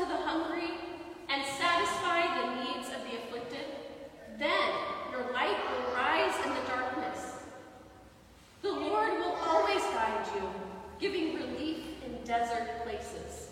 to the hungry and satisfy the needs of the afflicted, then your light will rise in the darkness. The Lord will always guide you, giving relief in desert places.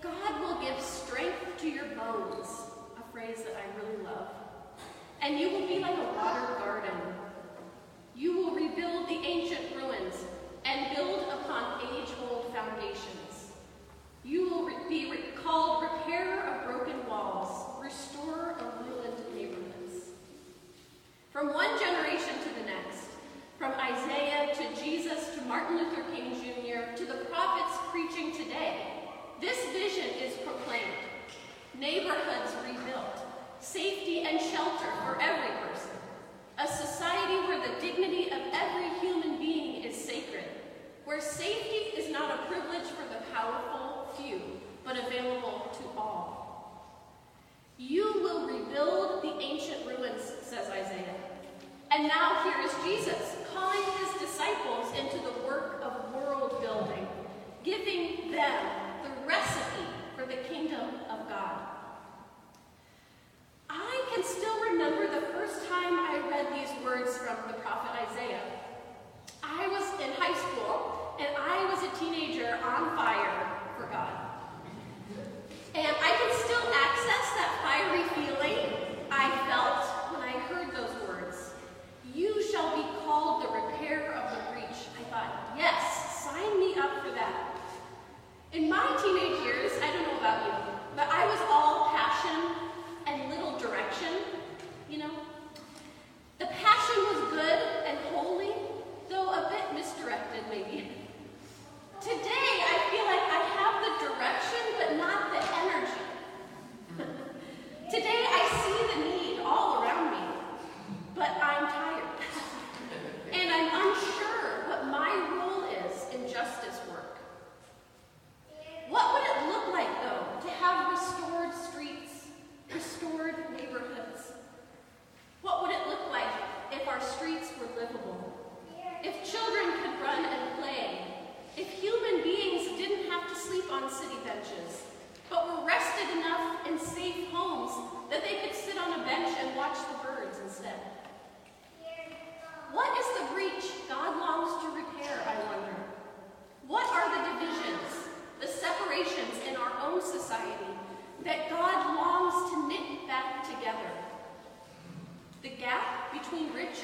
God will give strength to your bones, a phrase that I really love, and you will be like a water garden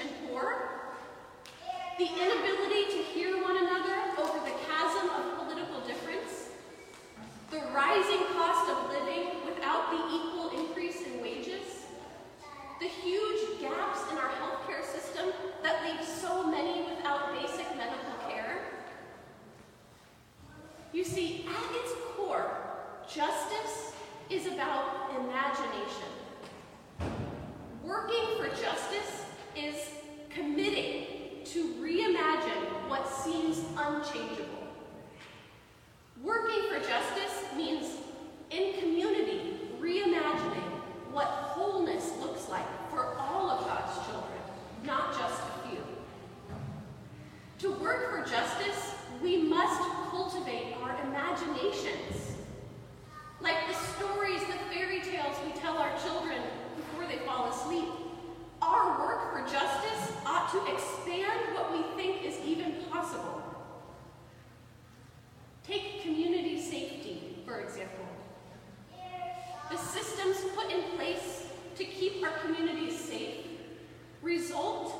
and poor, the inability to hear one another over the chasm of political difference, the rising cost of living without the equal increase in wages, the huge gaps in our healthcare system that leave so many without basic medical care. You see, at its core, justice is about imagination. community safe. Result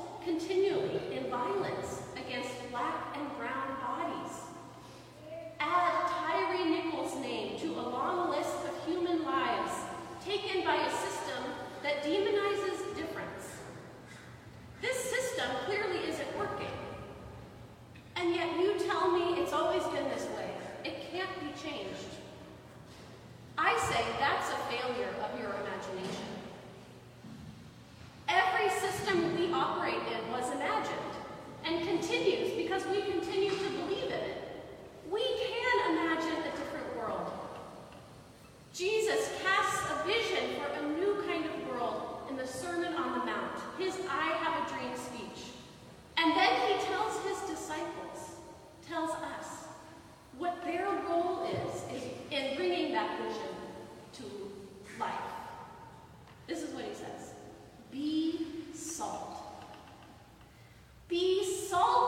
Be salt.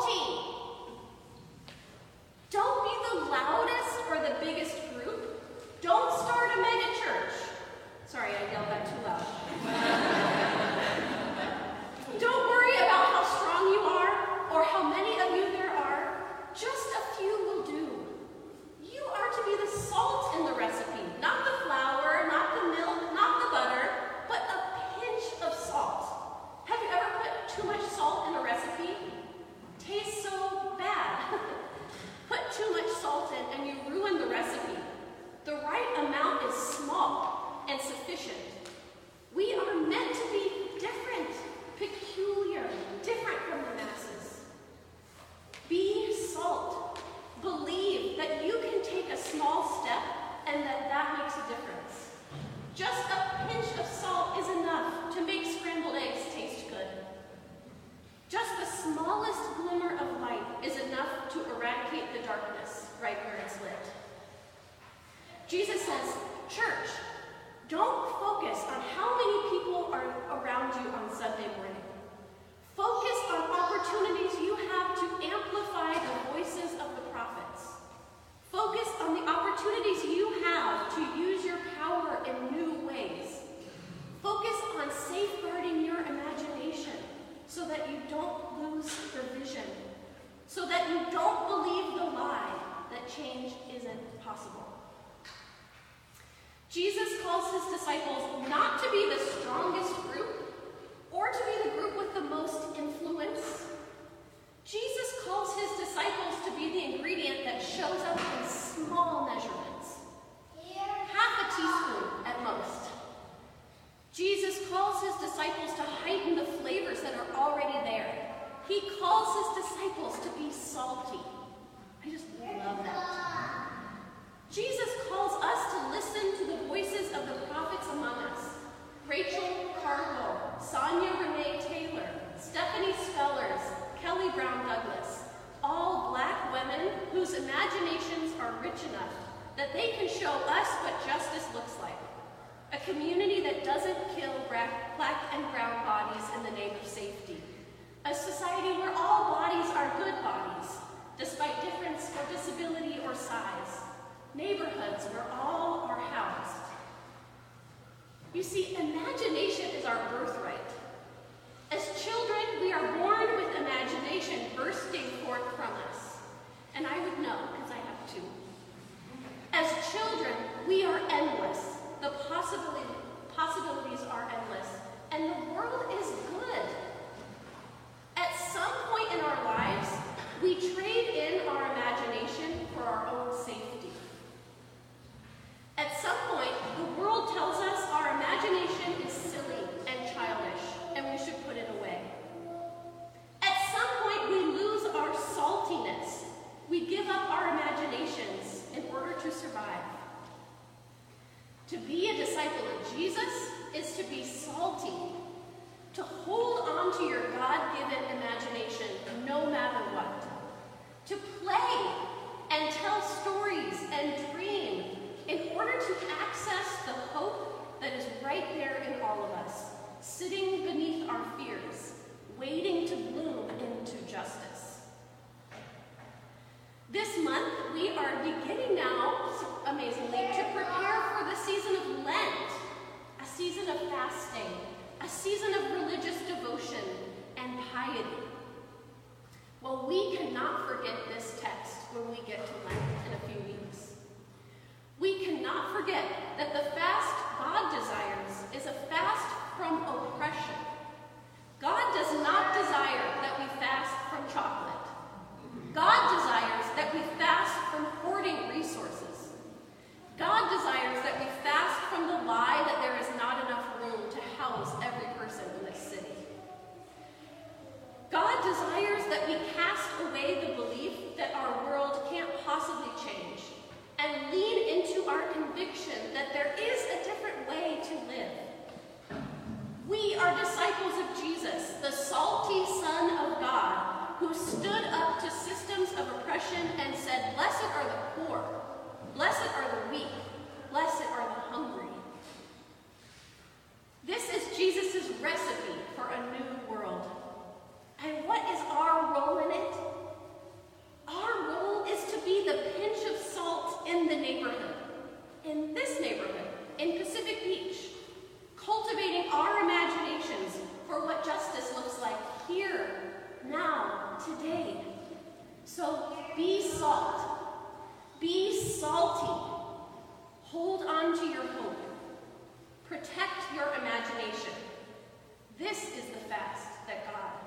size, neighborhoods where all are housed. You see, imagination is our birthright. As children, we are born with imagination bursting forth from us. And I would know because I have two. As children, we are endless. The possibilities, possibilities are endless. And the world is good. disciple of Jesus is to be salty, to hold on to your God given imagination no matter what, to play and tell stories and dream in order to access the hope that is right there in all of us, sitting beneath our fears, waiting to bloom into justice. This month, we fasting, a season of religious devotion and piety. Well, we cannot forget this text when we get to Lent in a few weeks. We cannot forget that the fast God desires is a fast from oppression. God does not desire who stood up to systems of oppression and said, Blessed are the poor, blessed are the weak, blessed are the hungry. This is Jesus' recipe for a new world. And what is our role in it? Our role is to be the pinch of salt in the neighborhood, in this neighborhood, in Pacific Beach, cultivating our imaginations for what justice looks like here, now, today. So be salt. Be salty. Hold on to your hope. Protect your imagination. This is the fast that God